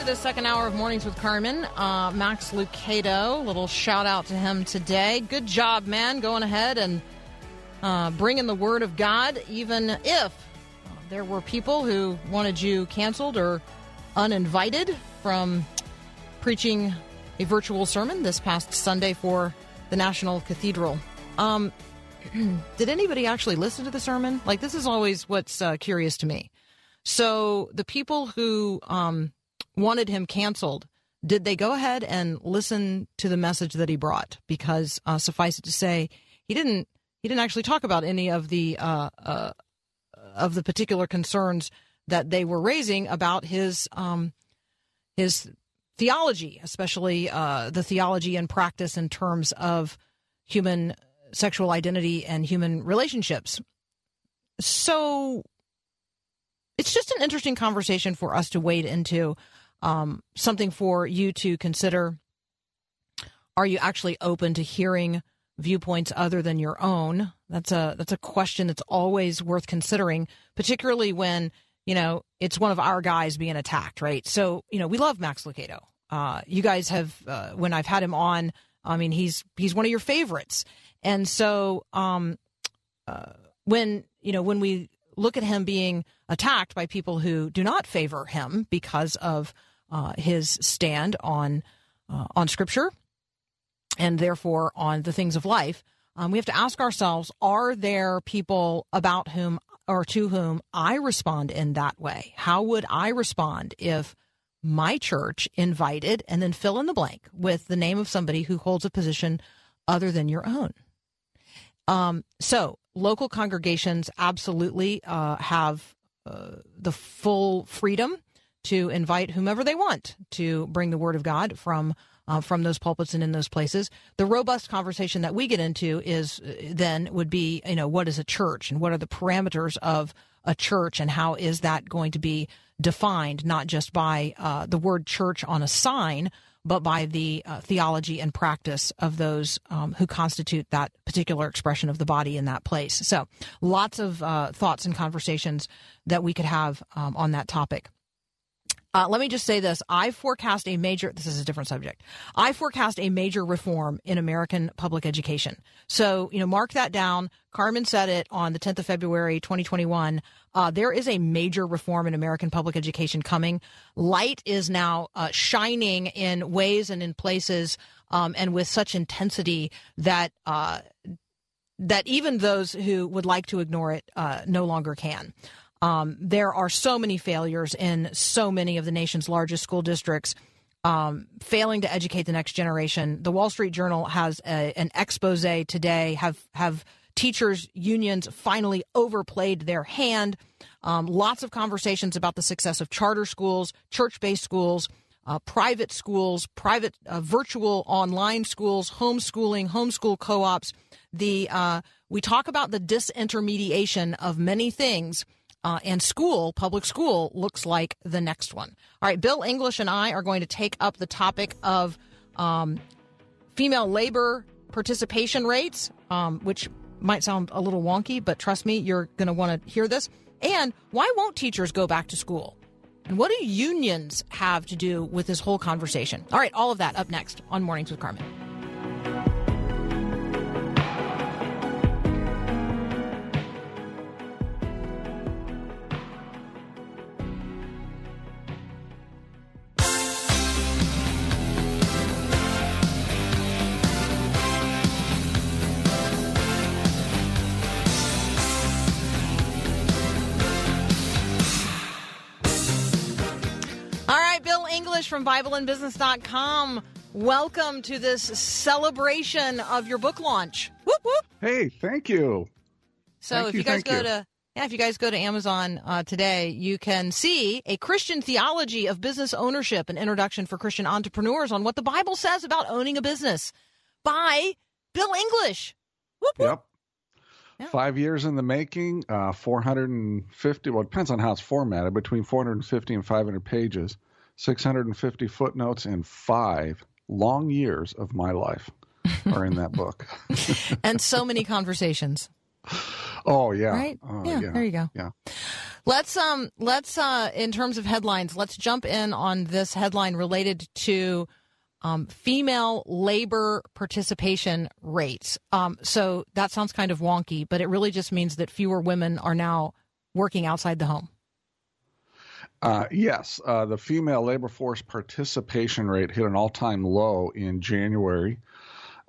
To the second hour of Mornings with Carmen. Uh, Max Lucado, little shout out to him today. Good job, man, going ahead and uh, bringing the word of God, even if there were people who wanted you canceled or uninvited from preaching a virtual sermon this past Sunday for the National Cathedral. Um, did anybody actually listen to the sermon? Like, this is always what's uh, curious to me. So, the people who um, wanted him canceled, did they go ahead and listen to the message that he brought? Because uh, suffice it to say, he didn't. He didn't actually talk about any of the uh, uh, of the particular concerns that they were raising about his um, his theology, especially uh, the theology and practice in terms of human sexual identity and human relationships. So it's just an interesting conversation for us to wade into, um, something for you to consider. Are you actually open to hearing viewpoints other than your own? That's a that's a question that's always worth considering, particularly when you know it's one of our guys being attacked, right? So you know we love Max Lucado. Uh, you guys have uh, when I've had him on. I mean, he's he's one of your favorites, and so um, uh, when you know when we look at him being attacked by people who do not favor him because of uh, his stand on uh, on Scripture and therefore on the things of life, um, we have to ask ourselves: Are there people about whom or to whom I respond in that way? How would I respond if my church invited and then fill in the blank with the name of somebody who holds a position other than your own? Um, so local congregations absolutely uh, have uh, the full freedom to invite whomever they want to bring the word of God from uh, from those pulpits and in those places. The robust conversation that we get into is uh, then would be you know what is a church and what are the parameters of a church and how is that going to be defined not just by uh, the word church on a sign but by the uh, theology and practice of those um, who constitute that particular expression of the body in that place. So, lots of uh, thoughts and conversations that we could have um, on that topic. Uh, let me just say this. I forecast a major, this is a different subject. I forecast a major reform in American public education. So, you know, mark that down. Carmen said it on the 10th of February, 2021. Uh, there is a major reform in American public education coming. Light is now uh, shining in ways and in places um, and with such intensity that uh, that even those who would like to ignore it uh, no longer can. Um, there are so many failures in so many of the nation's largest school districts. Um, failing to educate the next generation. The Wall Street Journal has a, an expose today. Have have teachers unions finally overplayed their hand? Um, lots of conversations about the success of charter schools, church-based schools, uh, private schools, private uh, virtual online schools, homeschooling, homeschool co-ops. The uh, we talk about the disintermediation of many things uh, and school, public school, looks like the next one. All right, Bill English and I are going to take up the topic of um, female labor participation rates, um, which might sound a little wonky, but trust me, you're going to want to hear this. And why won't teachers go back to school? And what do unions have to do with this whole conversation? All right, all of that up next on Mornings with Carmen. From BibleandBusiness.com. welcome to this celebration of your book launch. Whoop whoop. Hey, thank you. So thank if you, you, guys go you. to yeah, if you guys go to Amazon uh, today, you can see a Christian theology of business ownership, an introduction for Christian entrepreneurs on what the Bible says about owning a business by Bill English. Whoop, whoop. Yep. Yeah. Five years in the making, uh, 450, well, it depends on how it's formatted, between 450 and 500 pages, 650 footnotes, and five long years of my life are in that book. and so many conversations. Oh, yeah. Right? Oh, yeah, there you go. Yeah. Let's um let's uh in terms of headlines, let's jump in on this headline related to um, female labor participation rates. Um, so that sounds kind of wonky, but it really just means that fewer women are now working outside the home. Uh, yes, uh, the female labor force participation rate hit an all-time low in January,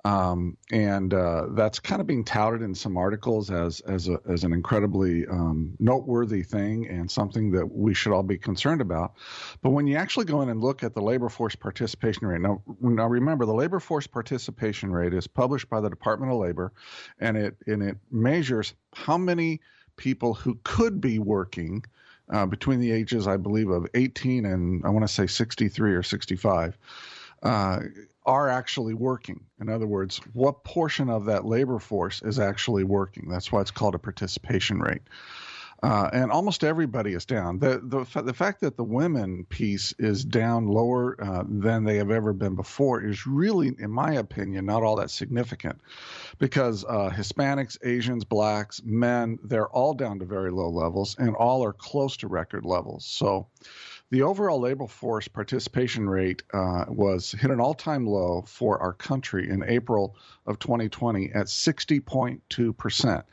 um, and uh, that's kind of being touted in some articles as as a, as an incredibly um, noteworthy thing and something that we should all be concerned about. But when you actually go in and look at the labor force participation rate, now now remember the labor force participation rate is published by the Department of Labor, and it and it measures how many people who could be working uh, between the ages, I believe, of 18 and I want to say 63 or 65, uh, are actually working. In other words, what portion of that labor force is actually working? That's why it's called a participation rate. Uh, and almost everybody is down. The, the the fact that the women piece is down lower uh, than they have ever been before is really, in my opinion, not all that significant, because uh, Hispanics, Asians, blacks, men, they're all down to very low levels, and all are close to record levels. So, the overall labor force participation rate uh, was hit an all-time low for our country in April of 2020 at 60.2 percent.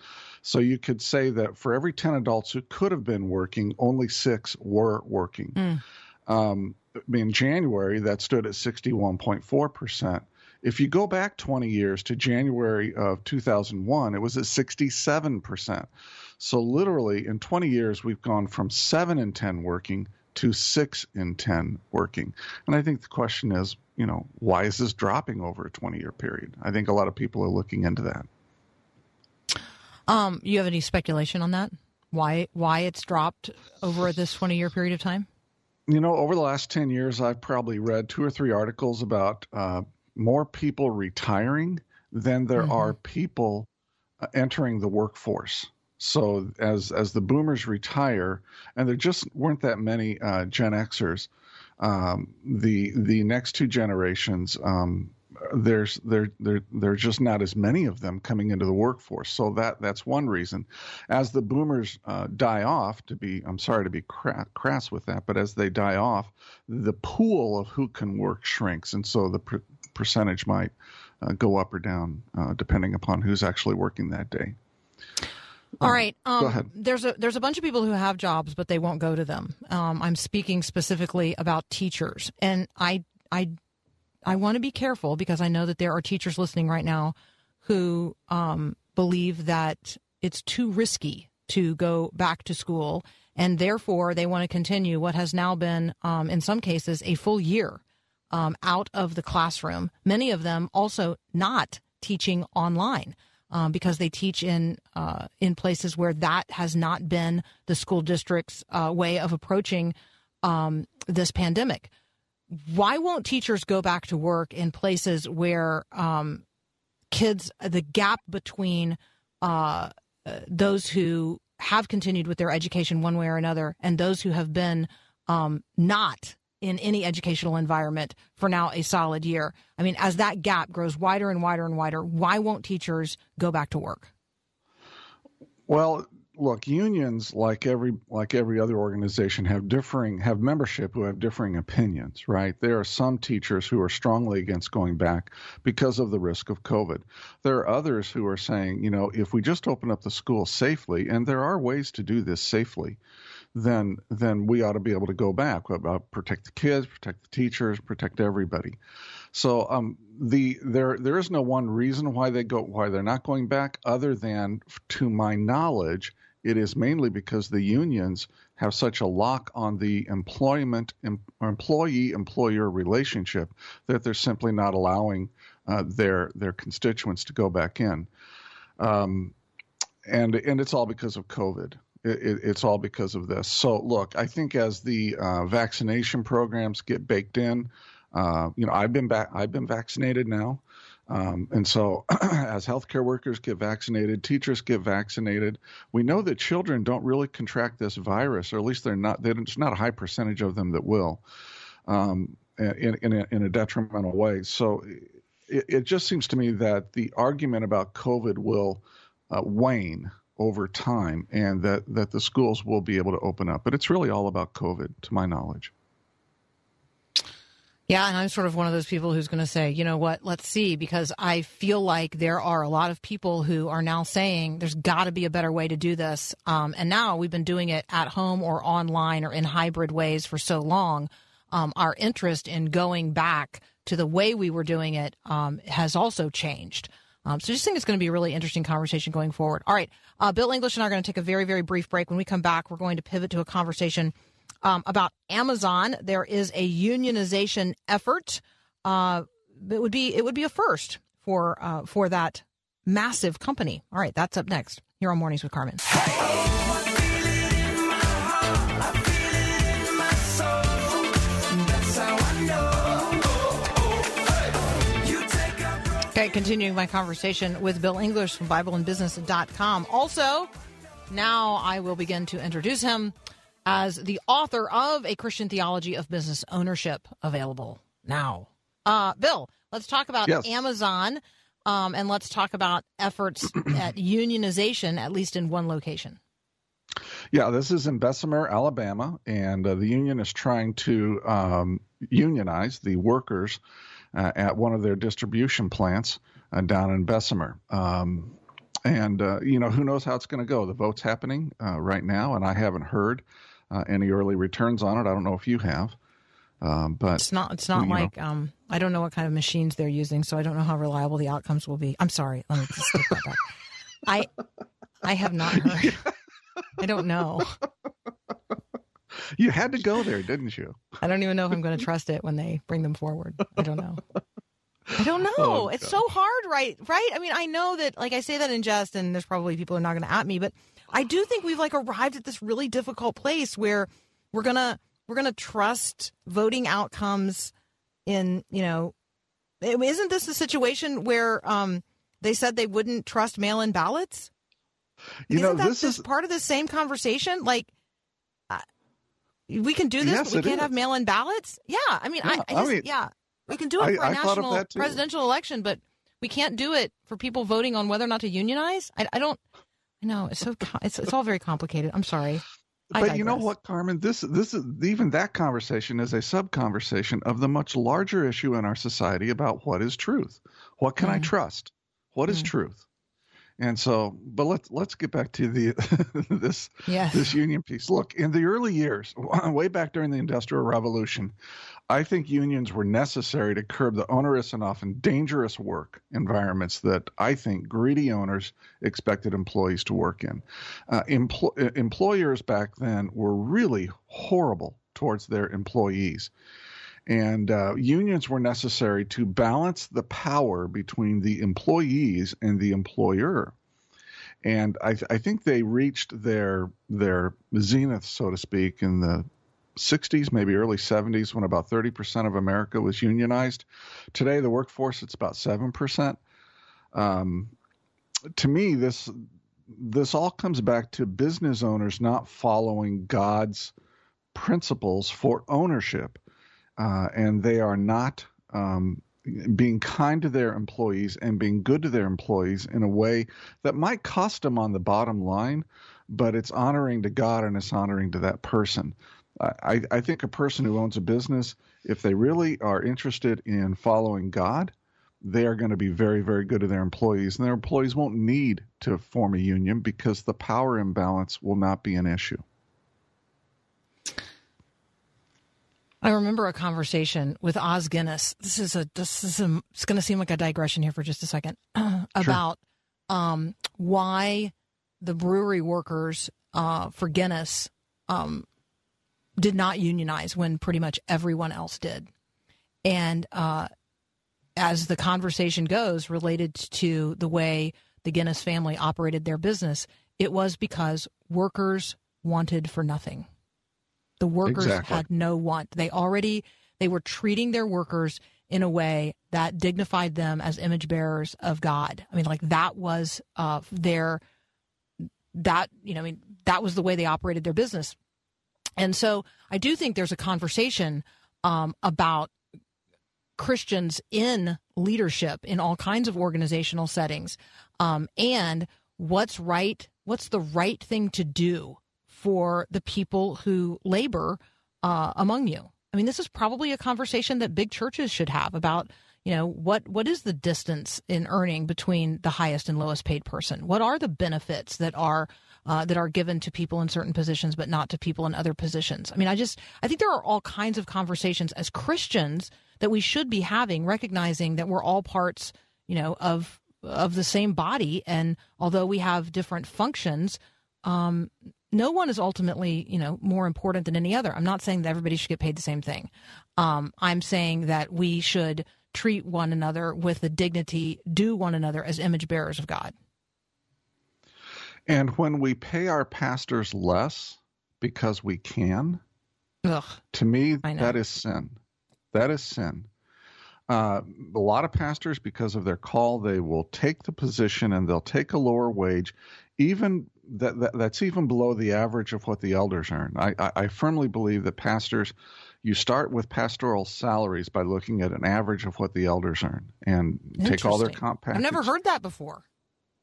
So you could say that for every 10 adults who could have been working, only six were working. Um, in January, that stood at 61.4%. If you go back 20 years to January of 2001, it was at 67%. So literally in 20 years, we've gone from seven in 10 working to six in 10 working. And I think the question is, you know, why is this dropping over a 20 year period? I think a lot of people are looking into that. Um, you have any speculation on that? Why why it's dropped over this twenty year period of time? You know, over the last 10 years, I've probably read two or three articles about uh, more people retiring than there Mhm. are people uh, entering the workforce. So as as the boomers retire, and there just weren't that many uh, Gen Xers, um, the the next two generations, um, there's there there there's just not as many of them coming into the workforce. So that that's one reason. As the boomers uh, die off, to be I'm sorry to be cra- crass with that, but as they die off, the pool of who can work shrinks, and so the per- percentage might uh, go up or down uh, depending upon who's actually working that day. All right. Um, go ahead. There's a there's a bunch of people who have jobs, but they won't go to them. Um, I'm speaking specifically about teachers, and I I I want to be careful because I know that there are teachers listening right now who um, believe that it's too risky to go back to school, and therefore they want to continue what has now been, um, in some cases, a full year um, out of the classroom. Many of them also not teaching online um, because they teach in uh, in places where that has not been the school district's uh, way of approaching um, this pandemic. Why won't teachers go back to work in places where um, kids, the gap between uh, those who have continued with their education one way or another and those who have been um, not in any educational environment for now a solid year. I mean, as that gap grows wider and wider and wider, why won't teachers go back to work? Well, look, unions like every like every other organization have differing have membership who have differing opinions, right? There are some teachers who are strongly against going back because of the risk of COVID. There are others who are saying, you know, if we just open up the school safely, and there are ways to do this safely, then then we ought to be able to go back. About protect the kids, protect the teachers, protect everybody. So um, the there there is no one reason why they go why they're not going back, other than to my knowledge, it is mainly because the unions have such a lock on the employment em, employee employer relationship that they're simply not allowing uh, their their constituents to go back in. Um, and and it's all because of COVID. It, it, it's all because of this. So look, I think as the uh, vaccination programs get baked in, uh, you know, I've been back. I've been vaccinated now. Um, and so, as healthcare workers get vaccinated, teachers get vaccinated, we know that children don't really contract this virus, or at least they're not. There's not a high percentage of them that will, um, in, in a, in, a, detrimental way. So, it, it, just seems to me that the argument about COVID will uh, wane over time, and that that the schools will be able to open up. But it's really all about COVID, to my knowledge. Yeah, and I'm sort of one of those people who's going to say, you know what, let's see, because I feel like there are a lot of people who are now saying there's got to be a better way to do this. Um, and now we've been doing it at home or online or in hybrid ways for so long. Um, our interest in going back to the way we were doing it um, has also changed. Um, so I just think it's going to be a really interesting conversation going forward. All right, uh, Bill English and I are going to take a very, very brief break. When we come back, we're going to pivot to a conversation um, about Amazon. There is a unionization effort. Uh, it would be it would be a first for uh, for that massive company. All right, that's up next here on Mornings with Carmen. Okay, continuing my conversation with Bill English from BibleandBusiness.com. Also, now I will begin to introduce him as the author of A Christian Theology of Business Ownership, available now. Uh, Bill, let's talk about yes. Amazon um, and let's talk about efforts at unionization, at least in one location. Yeah, this is in Bessemer, Alabama, and uh, the union is trying to um, unionize the workers uh, at one of their distribution plants uh, down in Bessemer. Um, and, uh, you know, who knows how it's going to go? The vote's happening uh, right now, and I haven't heard uh, any early returns on it. I don't know if you have. Um, but it's not. It's not like um, I don't know what kind of machines they're using, so I don't know how reliable the outcomes will be. I'm sorry. Let me just take that back. I I have not heard. I don't know. You had to go there, didn't you? I don't even know if I'm going to trust it when they bring them forward. I don't know. I don't know. Oh, it's so hard, right? Right? I mean, I know that, like, I say that in jest, and there's probably people who are not going to at me, but I do think we've like arrived at this really difficult place where we're gonna we're gonna trust voting outcomes in you know isn't this a situation where um, they said they wouldn't trust mail-in ballots? You isn't know, this is part of the same conversation. Like, uh, we can do this, yes, but we can't is. have mail-in ballots. Yeah, I mean, yeah, I, I, just, I mean, yeah, we can do it for I, a national presidential election, but we can't do it for people voting on whether or not to unionize. I, I don't. I know it's so it's it's all very complicated. I'm sorry. I but digress. you know what, Carmen? This this is even that conversation is a sub conversation of the much larger issue in our society about what is truth. What can mm. I trust? What is mm. truth? And so, but let's let's get back to the this yes. this union piece. Look, in the early years, way back during the Industrial Revolution, I think unions were necessary to curb the onerous and often dangerous work environments that I think greedy owners expected employees to work in. Uh, empl- employers back then were really horrible towards their employees. And uh, unions were necessary to balance the power between the employees and the employer. And I, th- I think they reached their their zenith, so to speak, in the 60s, maybe early 70s, when about 30% of America was unionized. Today, the workforce it's about seven percent. Um, to me, this this all comes back to business owners not following God's principles for ownership, uh, and they are not um, being kind to their employees and being good to their employees in a way that might cost them on the bottom line, but it's honoring to God and it's honoring to that person. I, I think a person who owns a business, if they really are interested in following God, they are going to be very, very good to their employees, and their employees won't need to form a union because the power imbalance will not be an issue. I remember a conversation with Os Guinness. This is a this is a, it's going to seem like a digression here for just a second about sure. um, why the brewery workers uh, for Guinness um, did not unionize when pretty much everyone else did. And uh, as the conversation goes related to the way the Guinness family operated their business, it was because workers wanted for nothing. The workers Exactly. had no want. They already they were treating their workers in a way that dignified them as image bearers of God. I mean, like that was uh, their that you know, I mean, that was the way they operated their business. And so, I do think there's a conversation um, about Christians in leadership in all kinds of organizational settings, um, and what's right, what's the right thing to do for the people who labor uh, among you. I mean, this is probably a conversation that big churches should have about, you know, what what is the distance in earning between the highest and lowest paid person? What are the benefits that are uh, that are given to people in certain positions, but not to people in other positions? I mean, I just I think there are all kinds of conversations as Christians that we should be having, recognizing that we're all parts, you know, of of the same body, and although we have different functions, um, no one is ultimately, you know, more important than any other. I'm not saying that everybody should get paid the same thing. Um, I'm saying that we should treat one another with the dignity due one another as image bearers of God. And when we pay our pastors less because we can, Ugh. to me, that is sin. That is sin. Uh, a lot of pastors, because of their call, they will take the position and they'll take a lower wage, even that, that that's even below the average of what the elders earn. I, I, I firmly believe that pastors, you start with pastoral salaries by looking at an average of what the elders earn and take all their comp I've never heard that before.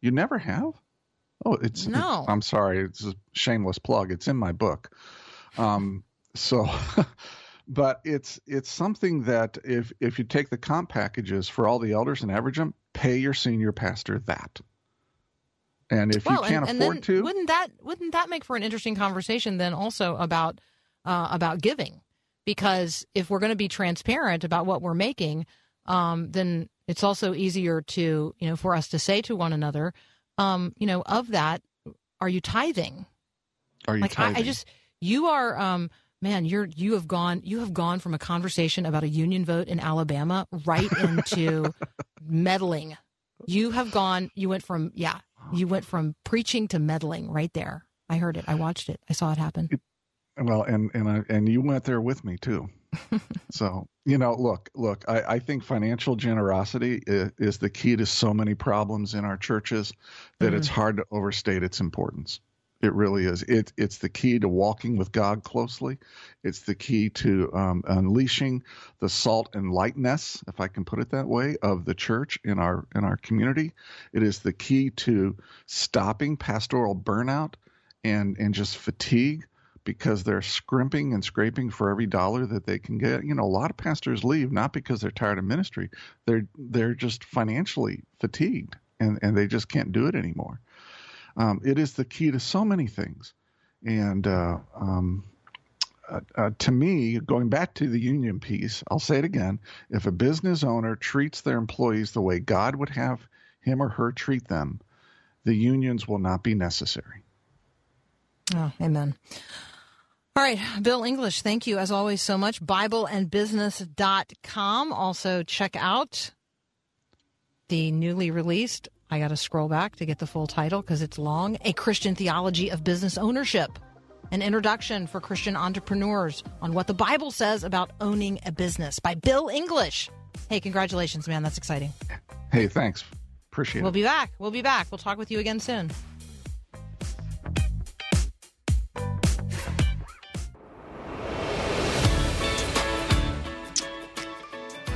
You never have? Oh, it's No. I'm sorry, it's a shameless plug. It's in my book. Um, so, but it's it's something that if if you take the comp packages for all the elders and average them, pay your senior pastor that. And if well, you can't and, afford to, wouldn't that wouldn't that make for an interesting conversation then also about uh, about giving? Because if we're going to be transparent about what we're making, um, then it's also easier to you know for us to say to one another, um, you know, of that, are you tithing? are you like I, I just you are um man you're you have gone you have gone from a conversation about a union vote in alabama right into meddling you have gone you went from yeah you went from preaching to meddling right there i heard it i watched it i saw it happen Well, and and I, and you went there with me too. so you know, look, look. I, I think financial generosity is, is the key to so many problems in our churches that it's mm. hard to overstate its importance. It really is. It it's the key to walking with God closely. It's the key to um, unleashing the salt and lightness, if I can put it that way, of the church in our in our community. It is the key to stopping pastoral burnout and and just fatigue because they're scrimping and scraping for every dollar that they can get. You know, a lot of pastors leave not because they're tired of ministry. They're they're just financially fatigued and, and they just can't do it anymore. Um, it is the key to so many things. And uh, um, uh, uh, to me, going back to the union piece, I'll say it again. If a business owner treats their employees the way God would have him or her treat them, the unions will not be necessary. oh amen all right bill english thank you as always so much bibleandbusiness.com also check out the newly released i gotta scroll back to get the full title because it's long. A christian theology of business ownership. An introduction for christian entrepreneurs on what the bible says about owning a business by bill english. Hey congratulations man. That's exciting. Hey, thanks. Appreciate it. we'll be back. We'll be back. We'll talk with you again soon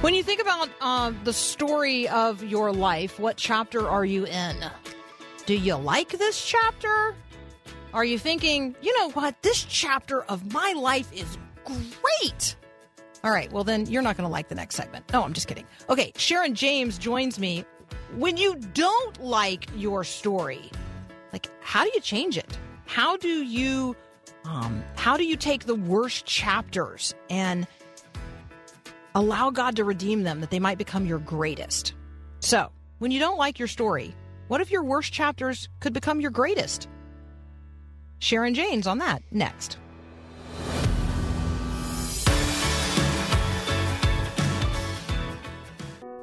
When you think about uh, the story of your life, what chapter are you in? Do you like this chapter? Are you thinking, you know what, this chapter of my life is great? All right, well, then you're not going to like the next segment. No, I'm just kidding. Okay, Sharon Jaynes joins me. When you don't like your story, like, how do you change it? How do you. Um, how do you take the worst chapters and Allow God to redeem them that they might become your greatest. So, when you don't like your story, what if your worst chapters could become your greatest? Sharon Jaynes on that next.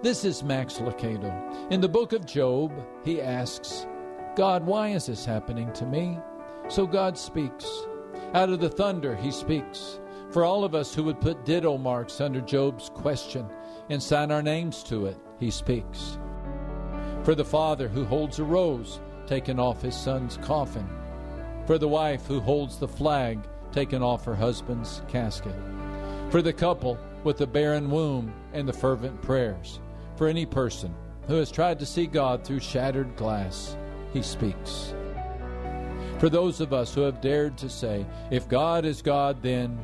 This is Max Lucado. In the book of Job, he asks, God, why is this happening to me? So God speaks. Out of the thunder, he speaks. For all of us who would put ditto marks under Job's question and sign our names to it, he speaks. For the father who holds a rose taken off his son's coffin. For the wife who holds the flag taken off her husband's casket. For the couple with the barren womb and the fervent prayers for any person who has tried to see God through shattered glass, he speaks. For those of us who have dared to say, if God is God, then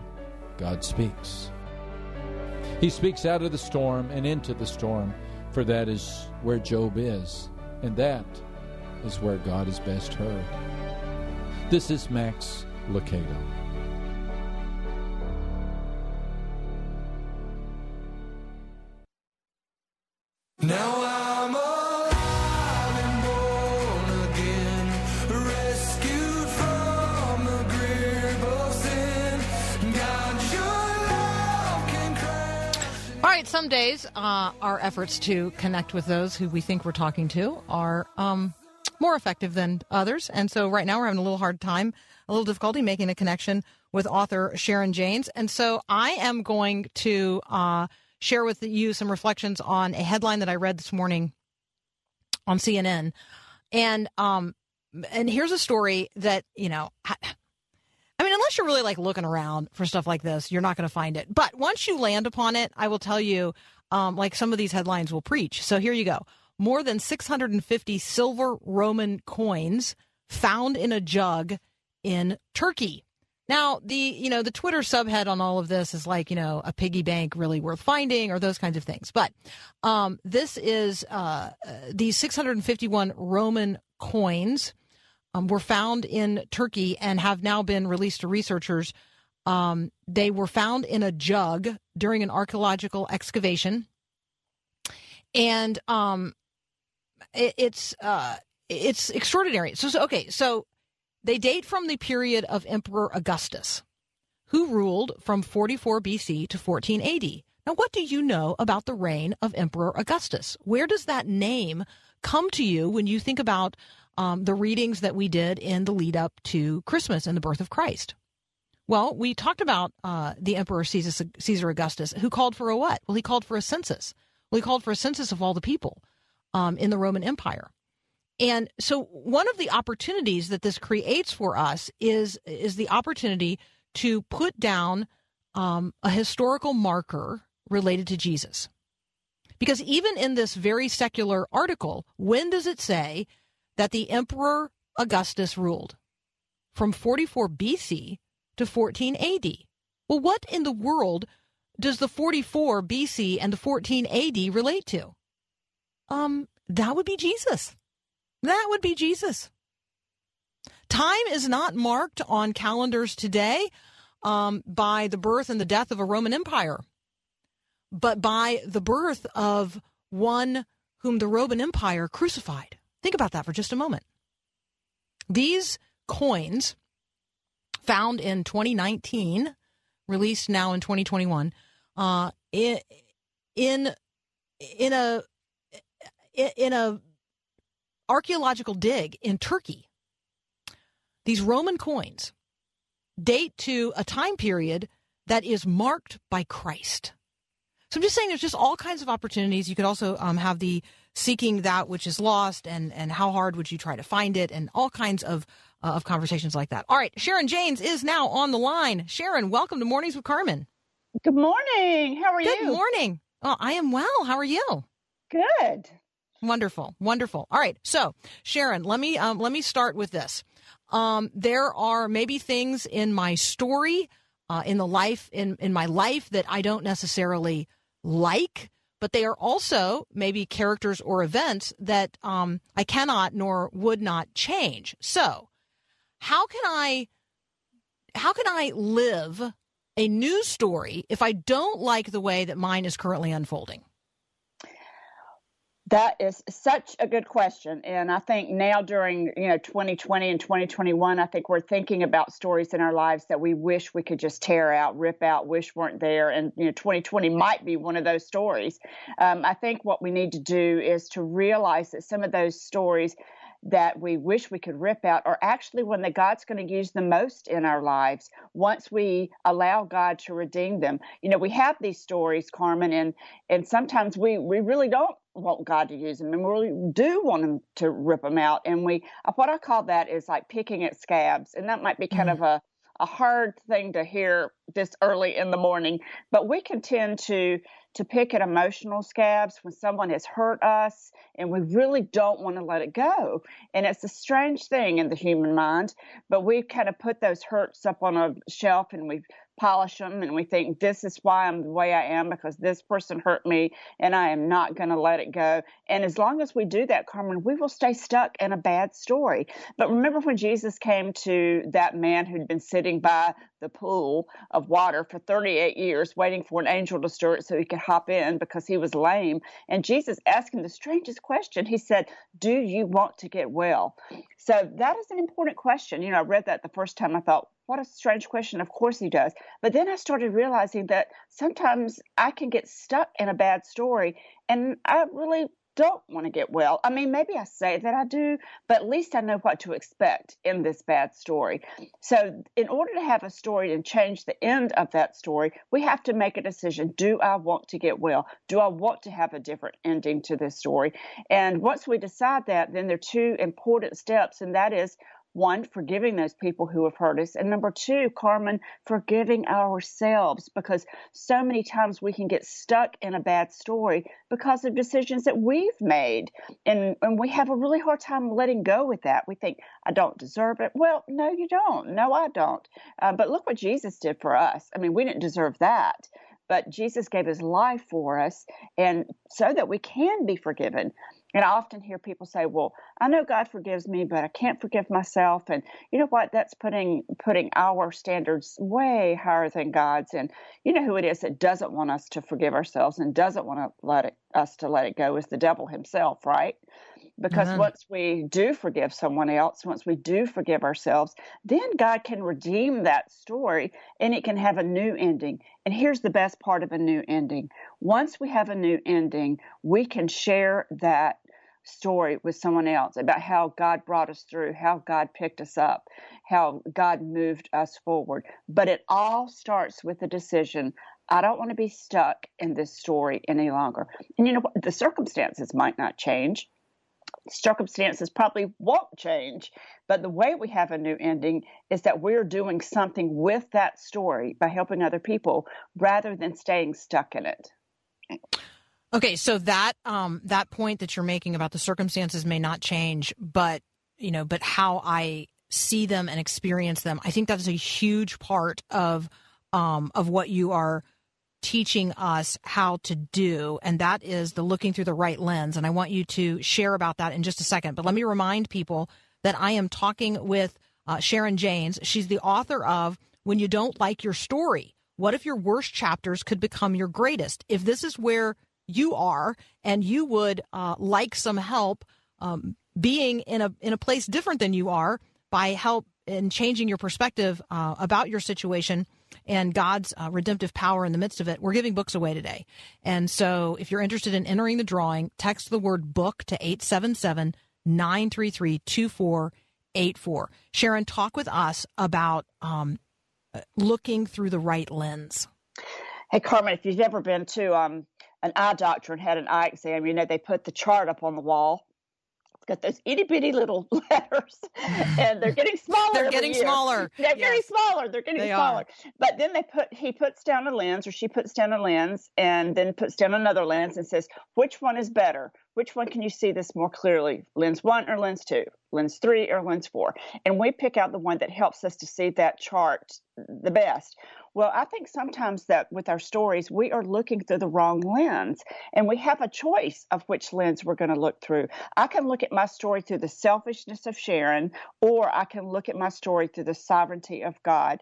God speaks. He speaks out of the storm and into the storm, for that is where Job is, and that is where God is best heard. This is Max Lucado. Now some days uh, our efforts to connect with those who we think we're talking to are um, more effective than others. And so right now we're having a little hard time, a little difficulty making a connection with author Sharon Jaynes. And so I am going to uh, share with you some reflections on a headline that I read this morning on CNN. And um, and here's a story that, you know, I, mean, unless you're really like looking around for stuff like this, you're not going to find it. But once you land upon it, I will tell you, um, like some of these headlines will preach. So here you go. More than 650 silver Roman coins found in a jug in Turkey. Now, the you know the Twitter subhead on all of this is like you know a piggy bank really worth finding or those kinds of things. But um, this is uh, uh, these 651 Roman coins um, were found in Turkey and have now been released to researchers. Um, they were found in a jug during an archaeological excavation, and um, it, it's uh, it's extraordinary. So, so okay, so they date from the period of Emperor Augustus, who ruled from 44 BC to 14 AD. Now, what do you know about the reign of Emperor Augustus? Where does that name come to you when you think about um, the readings that we did in the lead up to Christmas and the birth of Christ? Well, we talked about uh, the Emperor Caesar, Caesar Augustus, who called for a what? Well, he called for a census. Well, he called for a census of all the people um, in the Roman Empire. And so one of the opportunities that this creates for us is is the opportunity to put down um, a historical marker related to Jesus. Because even in this very secular article, when does it say that the Emperor Augustus ruled? From 44 BC to 14 AD. Well, what in the world does the 44 BC and the 14 AD relate to? Um, that would be Jesus. That would be Jesus. Time is not marked on calendars today um, by the birth and the death of a Roman Empire, but by the birth of one whom the Roman Empire crucified. Think about that for just a moment. These coins found in 2019, released now in 2021, uh, in in in a in a archaeological dig in Turkey. These Roman coins date to a time period that is marked by Christ. So I'm just saying there's just all kinds of opportunities. You could also um, have the seeking that which is lost and, and how hard would you try to find it and all kinds of, uh, of conversations like that. All right, Sharon Jaynes is now on the line. Sharon, welcome to Mornings with Carmen. Good morning. How are Good you? Good morning. Oh, I am well. How are you? Good. Wonderful, wonderful. All right, so Sharon, let me um, let me start with this. Um, there are maybe things in my story, uh, in the life in in my life that I don't necessarily like, but they are also maybe characters or events that um, I cannot nor would not change. So, how can I how can I live a news story if I don't like the way that mine is currently unfolding? That is such a good question. And I think now during, you know, 2020 and 2021, I think we're thinking about stories in our lives that we wish we could just tear out, rip out, wish weren't there. And, you know, 2020 might be one of those stories. Um, I think what we need to do is to realize that some of those stories that we wish we could rip out are actually one that God's going to use the most in our lives once we allow God to redeem them. You know, we have these stories, Carmen, and and sometimes we we really don't want God to use them, and we really do want Him to rip them out. And we what I call that is like picking at scabs, and that might be kind Mm-hmm. of a a hard thing to hear this early in the morning, but we can tend to to pick at emotional scabs when someone has hurt us and we really don't want to let it go. And it's a strange thing in the human mind, but we've kind of put those hurts up on a shelf and we polish them and we think this is why I'm the way I am because this person hurt me and I am not going to let it go. And as long as we do that, Carmen, we will stay stuck in a bad story. But remember when Jesus came to that man who'd been sitting by the pool of water for 38 years waiting for an angel to stir it so he could hop in because he was lame. And Jesus asked him the strangest question. He said, Do you want to get well? So that is an important question. You know, I read that the first time. I thought, what a strange question. Of course he does. But then I started realizing that sometimes I can get stuck in a bad story and I really don't want to get well. I mean, maybe I say that I do, but at least I know what to expect in this bad story. So, in order to have a story and change the end of that story, we have to make a decision. Do I want to get well? Do I want to have a different ending to this story? And once we decide that, then there are two important steps, and that is one, forgiving those people who have hurt us. And number two, Carmen, forgiving ourselves because so many times we can get stuck in a bad story because of decisions that we've made. And, and we have a really hard time letting go with that. We think, I don't deserve it. Well, no, you don't. No, I don't. Uh, but look what Jesus did for us. I mean, we didn't deserve that. But Jesus gave his life for us, and so that we can be forgiven. And I often hear people say, "Well, I know God forgives me, but I can't forgive myself." And you know what? That's putting putting our standards way higher than God's. And you know who it is that doesn't want us to forgive ourselves and doesn't want to let it, us to let it go is the devil himself, right? Because Amen. once we do forgive someone else, once we do forgive ourselves, then God can redeem that story and it can have a new ending. And here's the best part of a new ending. Once we have a new ending, we can share that story with someone else about how God brought us through, how God picked us up, how God moved us forward. But it all starts with the decision I don't want to be stuck in this story any longer. And you know what? The circumstances might not change. Circumstances probably won't change, but the way we have a new ending is that we're doing something with that story by helping other people rather than staying stuck in it. Okay, so that um, that point that you're making about the circumstances may not change, but you know, but how I see them and experience them, I think that is a huge part of um, of what you are teaching us how to do, and that is the looking through the right lens. And I want you to share about that in just a second. But let me remind people that I am talking with uh, Sharon Jaynes. She's the author of When You Don't Like Your Story. What if your worst chapters could become your greatest? If this is where you are and you would uh, like some help um, being in a in a place different than you are by help in changing your perspective uh, about your situation and God's uh, redemptive power in the midst of it, we're giving books away today. And so if you're interested in entering the drawing, text the word book to 877 933 2484. Sharon, talk with us about um, looking through the right lens. Hey, Carmen, if you've ever been to um, an eye doctor and had an eye exam, you know they put the chart up on the wall. It's got those itty bitty little letters, and they're getting smaller. They're getting year. smaller. They're getting smaller. They're getting They smaller. are. But then they put he puts down a lens or she puts down a lens and then puts down another lens and says, which one is better? Which one can you see this more clearly? Lens one or lens two? Lens three or lens four? And we pick out the one that helps us to see that chart the best. Well, I think sometimes that with our stories, we are looking through the wrong lens and we have a choice of which lens we're going to look through. I can look at my story through the selfishness of Sharon, or I can look at my story through the sovereignty of God.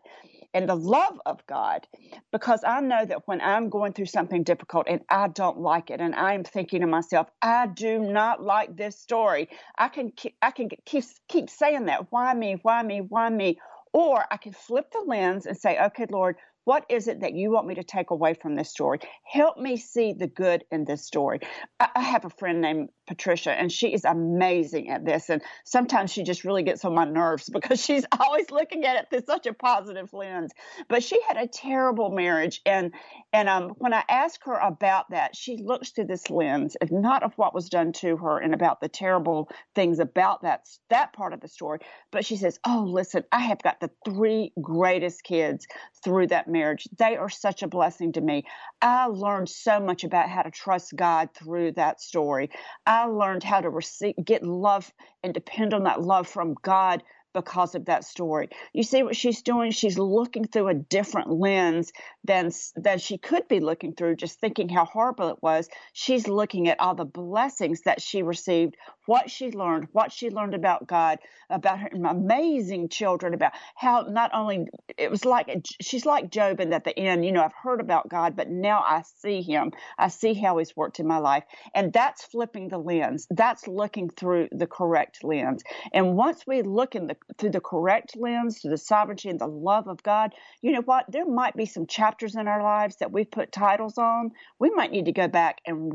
And the love of God because I know that when I'm going through something difficult and I don't like it and I'm thinking to myself, I do not like this story. I can keep, I can keep keep saying that. Why me? Why me? Why me? Or I can flip the lens and say, okay, Lord, what is it that you want me to take away from this story? Help me see the good in this story. I, I have a friend named Patricia, and she is amazing at this. And sometimes she just really gets on my nerves because she's always looking at it through such a positive lens. But she had a terrible marriage, and and um, when I ask her about that, she looks through this lens, and not of what was done to her and about the terrible things about that that part of the story, but she says, "Oh, listen, I have got the three greatest kids through that marriage. They are such a blessing to me. I learned so much about how to trust God through that story. I learned how to receive, get love and depend on that love from God because of that story. You see what she's doing? She's looking through a different lens than than she could be looking through just thinking how horrible it was. She's looking at all the blessings that she received, what she learned, what she learned about God, about her amazing children, about how not only it was like she's like Job and at the end, you know, I've heard about God, but now I see him. I see how he's worked in my life. And that's flipping the lens. That's looking through the correct lens. And once we look in the through the correct lens, through the sovereignty and the love of God, you know what? There might be some chapters in our lives that we've put titles on. We might need to go back and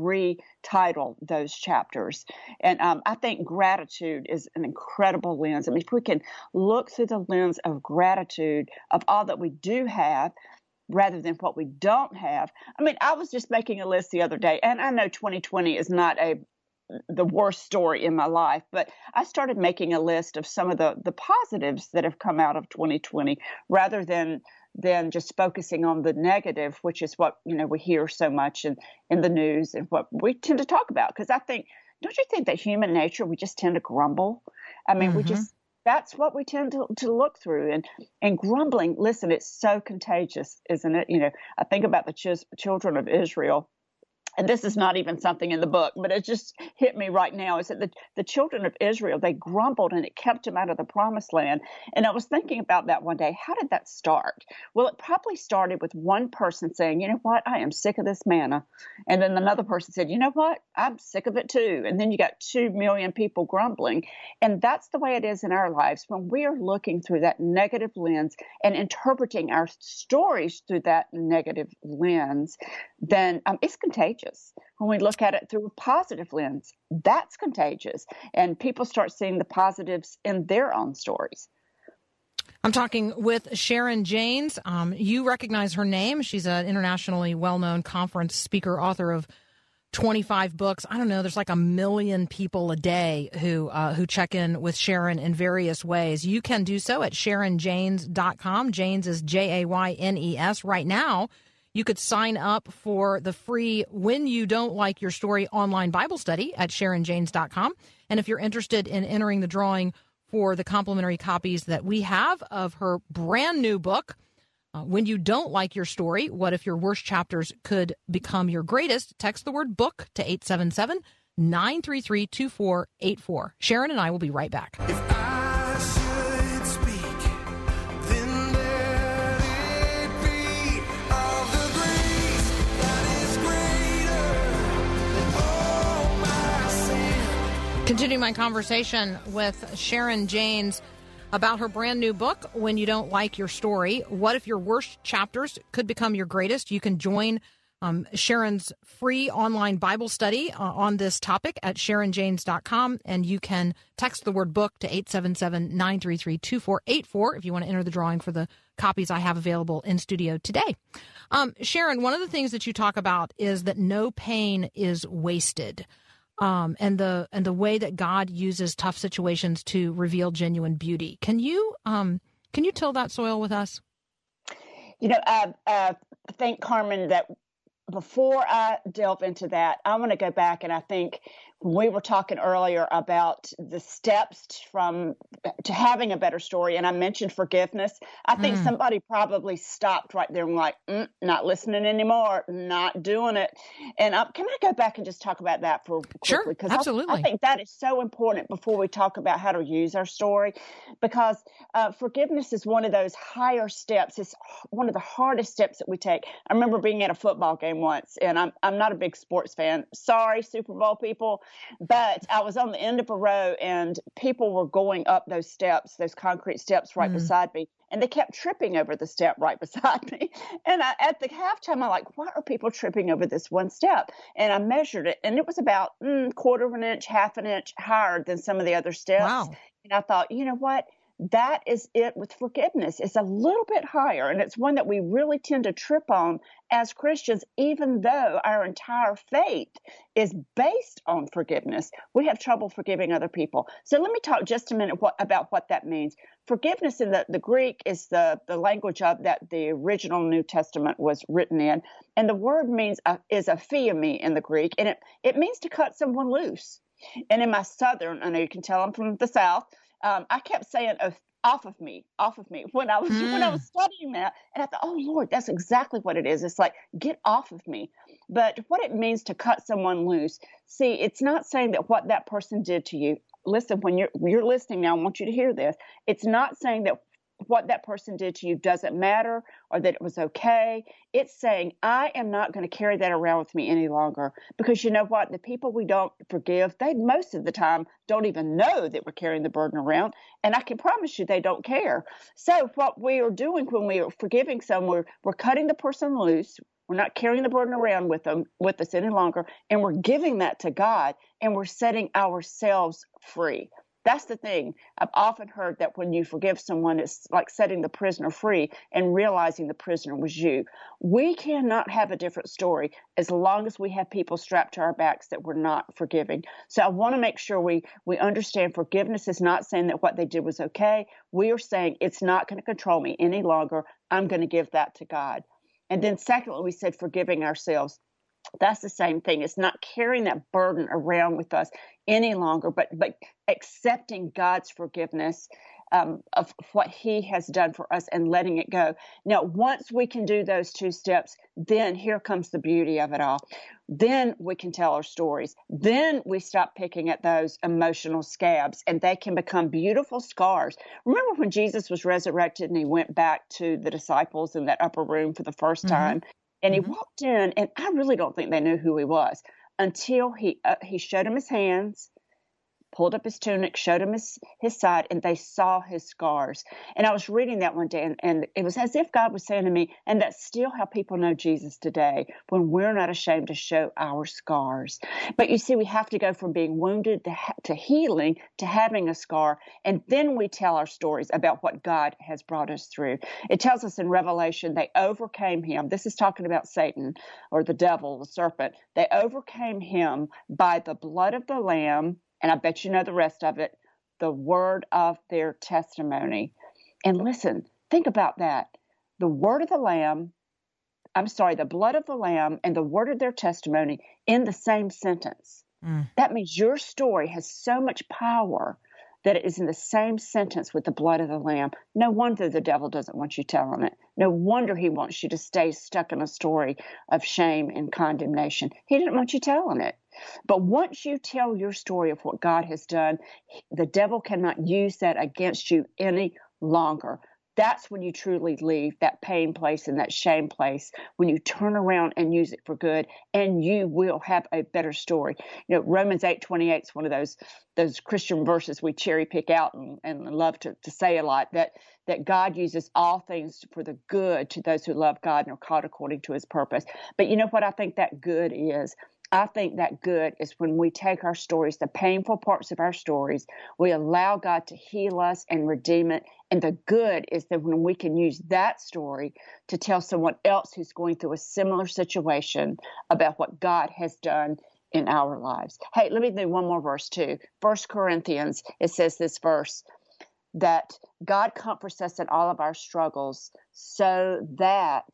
retitle those chapters. And um, I think gratitude is an incredible lens. I mean, if we can look through the lens of gratitude of all that we do have, rather than what we don't have. I mean, I was just making a list the other day, and I know 2020 is not a the worst story in my life, but I started making a list of some of the the positives that have come out of 2020 rather than than just focusing on the negative, which is what you know we hear so much in in the news and what we tend to talk about. Because I think, don't you think that human nature we just tend to grumble? I mean, mm-hmm. we just that's what we tend to, to look through and and grumbling listen it's so contagious isn't it you know i think about the ch- children of israel and this is not even something in the book, but it just hit me right now is that the, the children of Israel, they grumbled and it kept them out of the promised land. And I was thinking about that one day. How did that start? Well, it probably started with one person saying, you know what, I am sick of this manna. And then another person said, you know what, I'm sick of it too. And then you got two million people grumbling. And that's the way it is in our lives when we are looking through that negative lens and interpreting our stories through that negative lens, then um, it's contagious contagious. When we look at it through a positive lens, that's contagious. And people start seeing the positives in their own stories. I'm talking with Sharon Jaynes. Um, you recognize her name. She's an internationally well known conference speaker, author of 25 books. I don't know. There's like a million people a day who uh, who check in with Sharon in various ways. You can do so at SharonJaynes.com. Jaynes is J A Y N E S. Right now, you could sign up for the free When You Don't Like Your Story online Bible study at SharonJaynes.com. And if you're interested in entering the drawing for the complimentary copies that we have of her brand new book, uh, When You Don't Like Your Story, What If Your Worst Chapters Could Become Your Greatest, text the word book to 877 933 2484. Sharon and I will be right back. Continuing my conversation with Sharon Jaynes about her brand new book, When You Don't Like Your Story. What if your worst chapters could become your greatest? You can join um, Sharon's free online Bible study uh, on this topic at SharonJaynes.com. And you can text the word book to 877 933 2484 if you want to enter the drawing for the copies I have available in studio today. Um, Sharon, one of the things that you talk about is that no pain is wasted um, and the and the way that God uses tough situations to reveal genuine beauty. Can you um, can you till that soil with us? You know, uh, uh, I think Carmen that before I delve into that, I want to go back and I think we were talking earlier about the steps from to having a better story and i mentioned forgiveness. I think Mm. somebody probably stopped right there and like mm, not listening anymore not doing it. And uh, can i go back and just talk about that for Sure, quickly because I, absolutely. I think that is so important before we talk about how to use our story because uh, forgiveness is one of those higher steps. It's one of the hardest steps that we take. I remember being at a football game once and i'm, I'm not a big sports fan. Sorry super bowl people but I was on the end of a row and people were going up those steps, those concrete steps right Mm. beside me. And they kept tripping over the step right beside me. And I, at the halftime, I'm like, why are people tripping over this one step? And I measured it, and it was about mm, quarter of an inch, half an inch higher than some of the other steps. Wow. And I thought, you know what? That is it with forgiveness. It's a little bit higher, and it's one that we really tend to trip on as Christians, even though our entire faith is based on forgiveness. We have trouble forgiving other people. So let me talk just a minute what, about what that means. Forgiveness in the, the Greek is the, the language of that the original New Testament was written in, and the word means uh, is aphiemi in the Greek, and it, it means to cut someone loose. And in my southern, I know you can tell I'm from the South, um, I kept saying "Oh, off of me, off of me when I was when I Mm. was studying that, and I thought, oh Lord, that's exactly what it is. It's like get off of me. But what it means to cut someone loose, see, it's not saying that what that person did to you. Listen, when you're you're listening now, I want you to hear this. It's not saying that what that person did to you doesn't matter or that it was okay. It's saying, I am not going to carry that around with me any longer. Because you know what? The people we don't forgive, they most of the time don't even know that we're carrying the burden around. And I can promise you they don't care. So, what we are doing when we are forgiving someone, we're, we're cutting the person loose. We're not carrying the burden around with them with us any longer, and we're giving that to God, and we're setting ourselves free. That's the thing. I've often heard that when you forgive someone, it's like setting the prisoner free and realizing the prisoner was you. We cannot have a different story as long as we have people strapped to our backs that we're not forgiving. So I want to make sure we, we understand forgiveness is not saying that what they did was okay. We are saying it's not going to control me any longer. I'm going to give that to God. And then, secondly, we said forgiving ourselves that's the same thing. It's not carrying that burden around with us any longer but but accepting god's forgiveness um, of what he has done for us and letting it go. Now once we can do those two steps then here comes the beauty of it all. Then we can tell our stories. Then we stop picking at those emotional scabs and they can become beautiful scars. Remember when jesus was resurrected and he went back to the disciples in that upper room for the 1st Mhm. time and he Mhm. walked in, and I really don't think they knew who he was until he uh, he showed him his hands, pulled up his tunic, showed him his, his side, and they saw his scars. And I was reading that one day, and, and it was as if God was saying to me, and that's still how people know Jesus today, when we're not ashamed to show our scars. But you see, we have to go from being wounded to, ha- to healing to having a scar, and then we tell our stories about what God has brought us through. It tells us in Revelation they overcame him. This is talking about Satan or the devil, the serpent. They overcame him by the blood of the Lamb, and I bet you know the rest of it the word of their testimony. And listen, think about that. The word of the Lamb, I'm sorry, the blood of the Lamb and the word of their testimony in the same sentence. Mm. That means your story has so much power that it is in the same sentence with the blood of the Lamb. No wonder the devil doesn't want you telling it. No wonder he wants you to stay stuck in a story of shame and condemnation. He didn't want you telling it. But once you tell your story of what God has done, the devil cannot use that against you any longer. That's when you truly leave that pain place and that shame place, when you turn around and use it for good, and you will have a better story. You know, Romans eight twenty eight is one of those those Christian verses we cherry pick out and, and love to, to say a lot that that God uses all things for the good to those who love God and are called according to his purpose. But you know what I think that good is? I think that good is when we take our stories, the painful parts of our stories, we allow God to heal us and redeem it. And the good is that when we can use that story to tell someone else who's going through a similar situation about what God has done in our lives. Hey, let me do one more verse too. First Corinthians, it says this verse that God comforts us in all of our struggles so that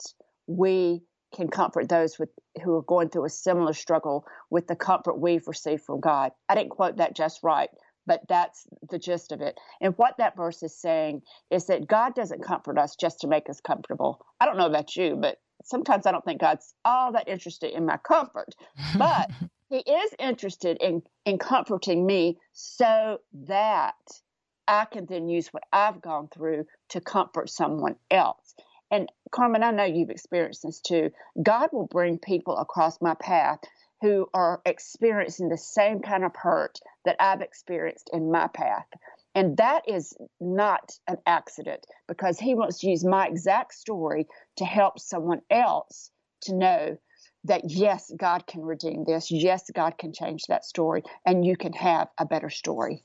we can comfort those with who are going through a similar struggle with the comfort we've received from God. I didn't quote that just right, but that's the gist of it. And what that verse is saying is that God doesn't comfort us just to make us comfortable. I don't know about you, but sometimes I don't think God's all that interested in my comfort. But he is interested in in comforting me so that I can then use what I've gone through to comfort someone else. And Carmen, I know you've experienced this too. God will bring people across my path who are experiencing the same kind of hurt that I've experienced in my path. And that is not an accident because he wants to use my exact story to help someone else to know that yes, God can redeem this. Yes, God can change that story, and you can have a better story.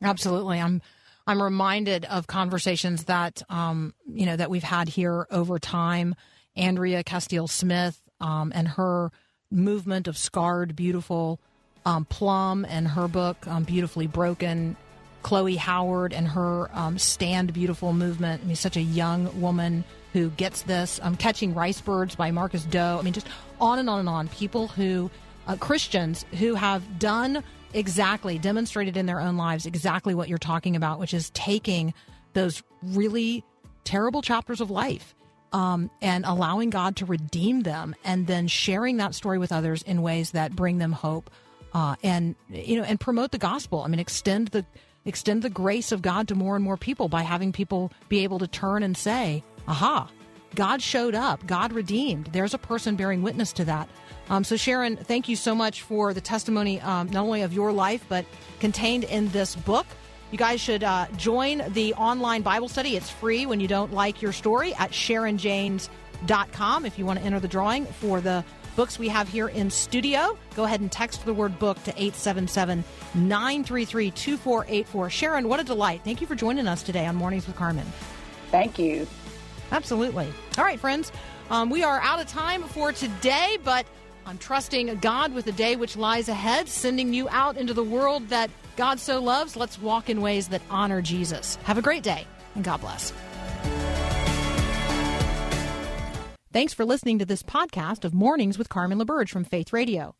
Absolutely. I'm I'm reminded of conversations that um, you know that we've had here over time. Andrea Castile Smith um, and her movement of scarred, beautiful um, Plumb and her book um, Beautifully Broken. Chloe Howard and her um, Stand Beautiful movement. I mean, such a young woman who gets this. Um, Catching Rice Birds by Marcus Doe. I mean, just on and on and on. People who, uh, Christians who have done exactly, demonstrated in their own lives exactly what you're talking about, which is taking those really terrible chapters of life um, and allowing God to redeem them and then sharing that story with others in ways that bring them hope. Uh, and you know, and promote the gospel. I mean, extend the extend the grace of God to more and more people by having people be able to turn and say, aha, God showed up, God redeemed. There's a person bearing witness to that. Um, so, Sharon, thank you so much for the testimony, um, not only of your life, but contained in this book. You guys should uh, join the online Bible study. It's free when you don't like your story at SharonJaynes.com if you want to enter the drawing for the books we have here in studio. Go ahead and text the word book to 877 933 2484. Sharon, what a delight. Thank you for joining us today on Mornings with Carmen. Thank you. Absolutely. All right, friends, um, we are out of time for today, but I'm trusting God with the day which lies ahead, sending you out into the world that God so loves. Let's walk in ways that honor Jesus. Have a great day, and God bless. Thanks for listening to this podcast of Mornings with Carmen LaBerge from Faith Radio.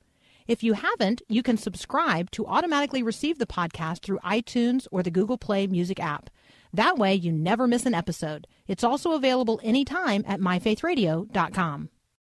If you haven't, you can subscribe to automatically receive the podcast through iTunes or the Google Play Music app. That way, you never miss an episode. It's also available anytime at myfaithradio.com.